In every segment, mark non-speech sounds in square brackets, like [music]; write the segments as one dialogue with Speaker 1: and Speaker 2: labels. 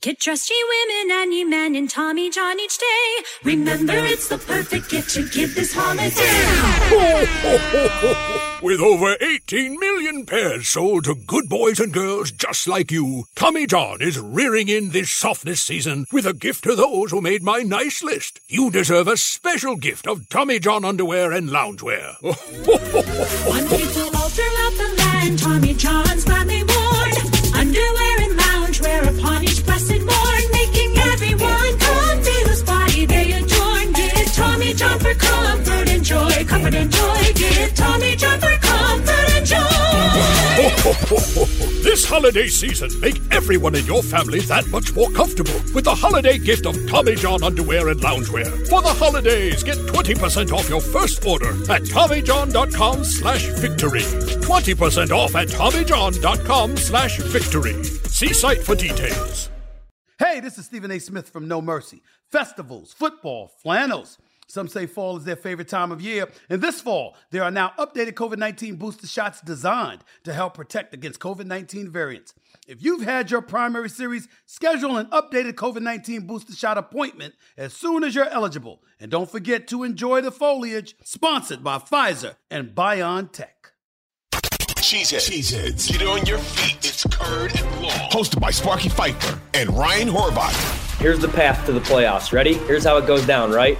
Speaker 1: Get trusty women and you men in Tommy John each day. Remember, it's the perfect gift to give this holiday. [laughs]
Speaker 2: With over 18 million pairs sold to good boys and girls just like you, Tommy John is rearing in this softness season with a gift to those who made my nice list. You deserve a special gift of Tommy John underwear and loungewear. [laughs]
Speaker 1: One people all throughout the land, Tommy John's proudly joy, comfort and joy. Give Tommy John for comfort and joy.
Speaker 2: this holiday season, make everyone in your family that much more comfortable with the holiday gift of Tommy John underwear and loungewear. For the holidays, get 20% off your first order at TommyJohn.com slash victory. 20% off at TommyJohn.com slash victory. See site for details.
Speaker 3: Hey, this is Stephen A. Smith from No Mercy. Festivals, football, flannels. Some say fall is their favorite time of year. And this fall, there are now updated COVID 19 booster shots designed to help protect against COVID 19 variants. If you've had your primary series, schedule an updated COVID 19 booster shot appointment as soon as you're eligible. And don't forget to enjoy the foliage, sponsored by Pfizer and BioNTech.
Speaker 4: Cheeseheads. Cheeseheads. Get on your feet. It's Curd and Long. Hosted by Sparky Fifer and Ryan Horvat.
Speaker 5: Here's the path to the playoffs. Ready? Here's how it goes down, right?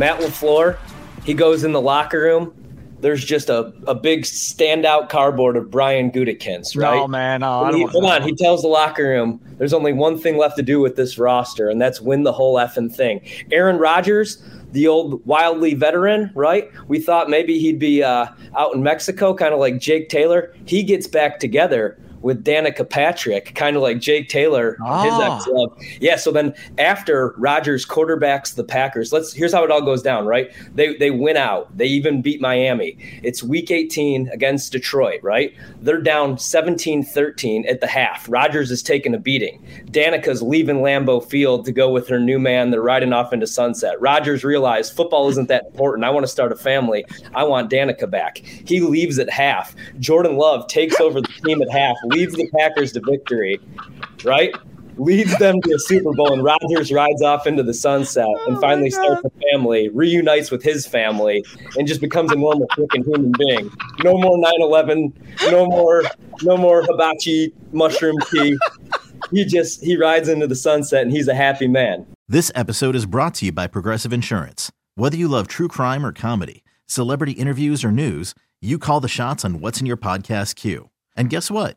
Speaker 5: Matt LaFleur, he goes in the locker room. There's just a, a big standout cardboard of Brian Gutekunst, right?
Speaker 6: No, man. No, I
Speaker 5: He- hold on. He tells the locker room there's only one thing left to do with this roster, and that's win the whole effing thing. Aaron Rodgers, the old wildly veteran, right? We thought maybe he'd be uh, out in Mexico, kind of like Jake Taylor. He gets back together with Danica Patrick, kind of like Jake Taylor, his
Speaker 6: Ah.
Speaker 5: ex love. Yeah. So then after Rodgers quarterbacks the Packers, let's here's how it all goes down, right? They they win out. They even beat Miami. It's week 18 against Detroit, right? They're down 17-13 at the half. Rodgers is taking a beating. Danica's leaving Lambeau Field to go with her new man. They're riding off into sunset. Rodgers realized football isn't that important. I want to start a family. I want Danica back. He leaves at half. Jordan Love takes over the team at half, leads the Packers to victory, right? Leads them to a Super Bowl, and Rodgers rides off into the sunset and oh finally starts a family, reunites with his family, and just becomes a normal freaking human being. No more 9/11, no more, no more hibachi mushroom tea. He just he rides into the sunset, and he's a happy man.
Speaker 7: This episode is brought to you by Progressive Insurance. Whether you love true crime or comedy, celebrity interviews or news, you call the shots on what's in your podcast queue. And guess what?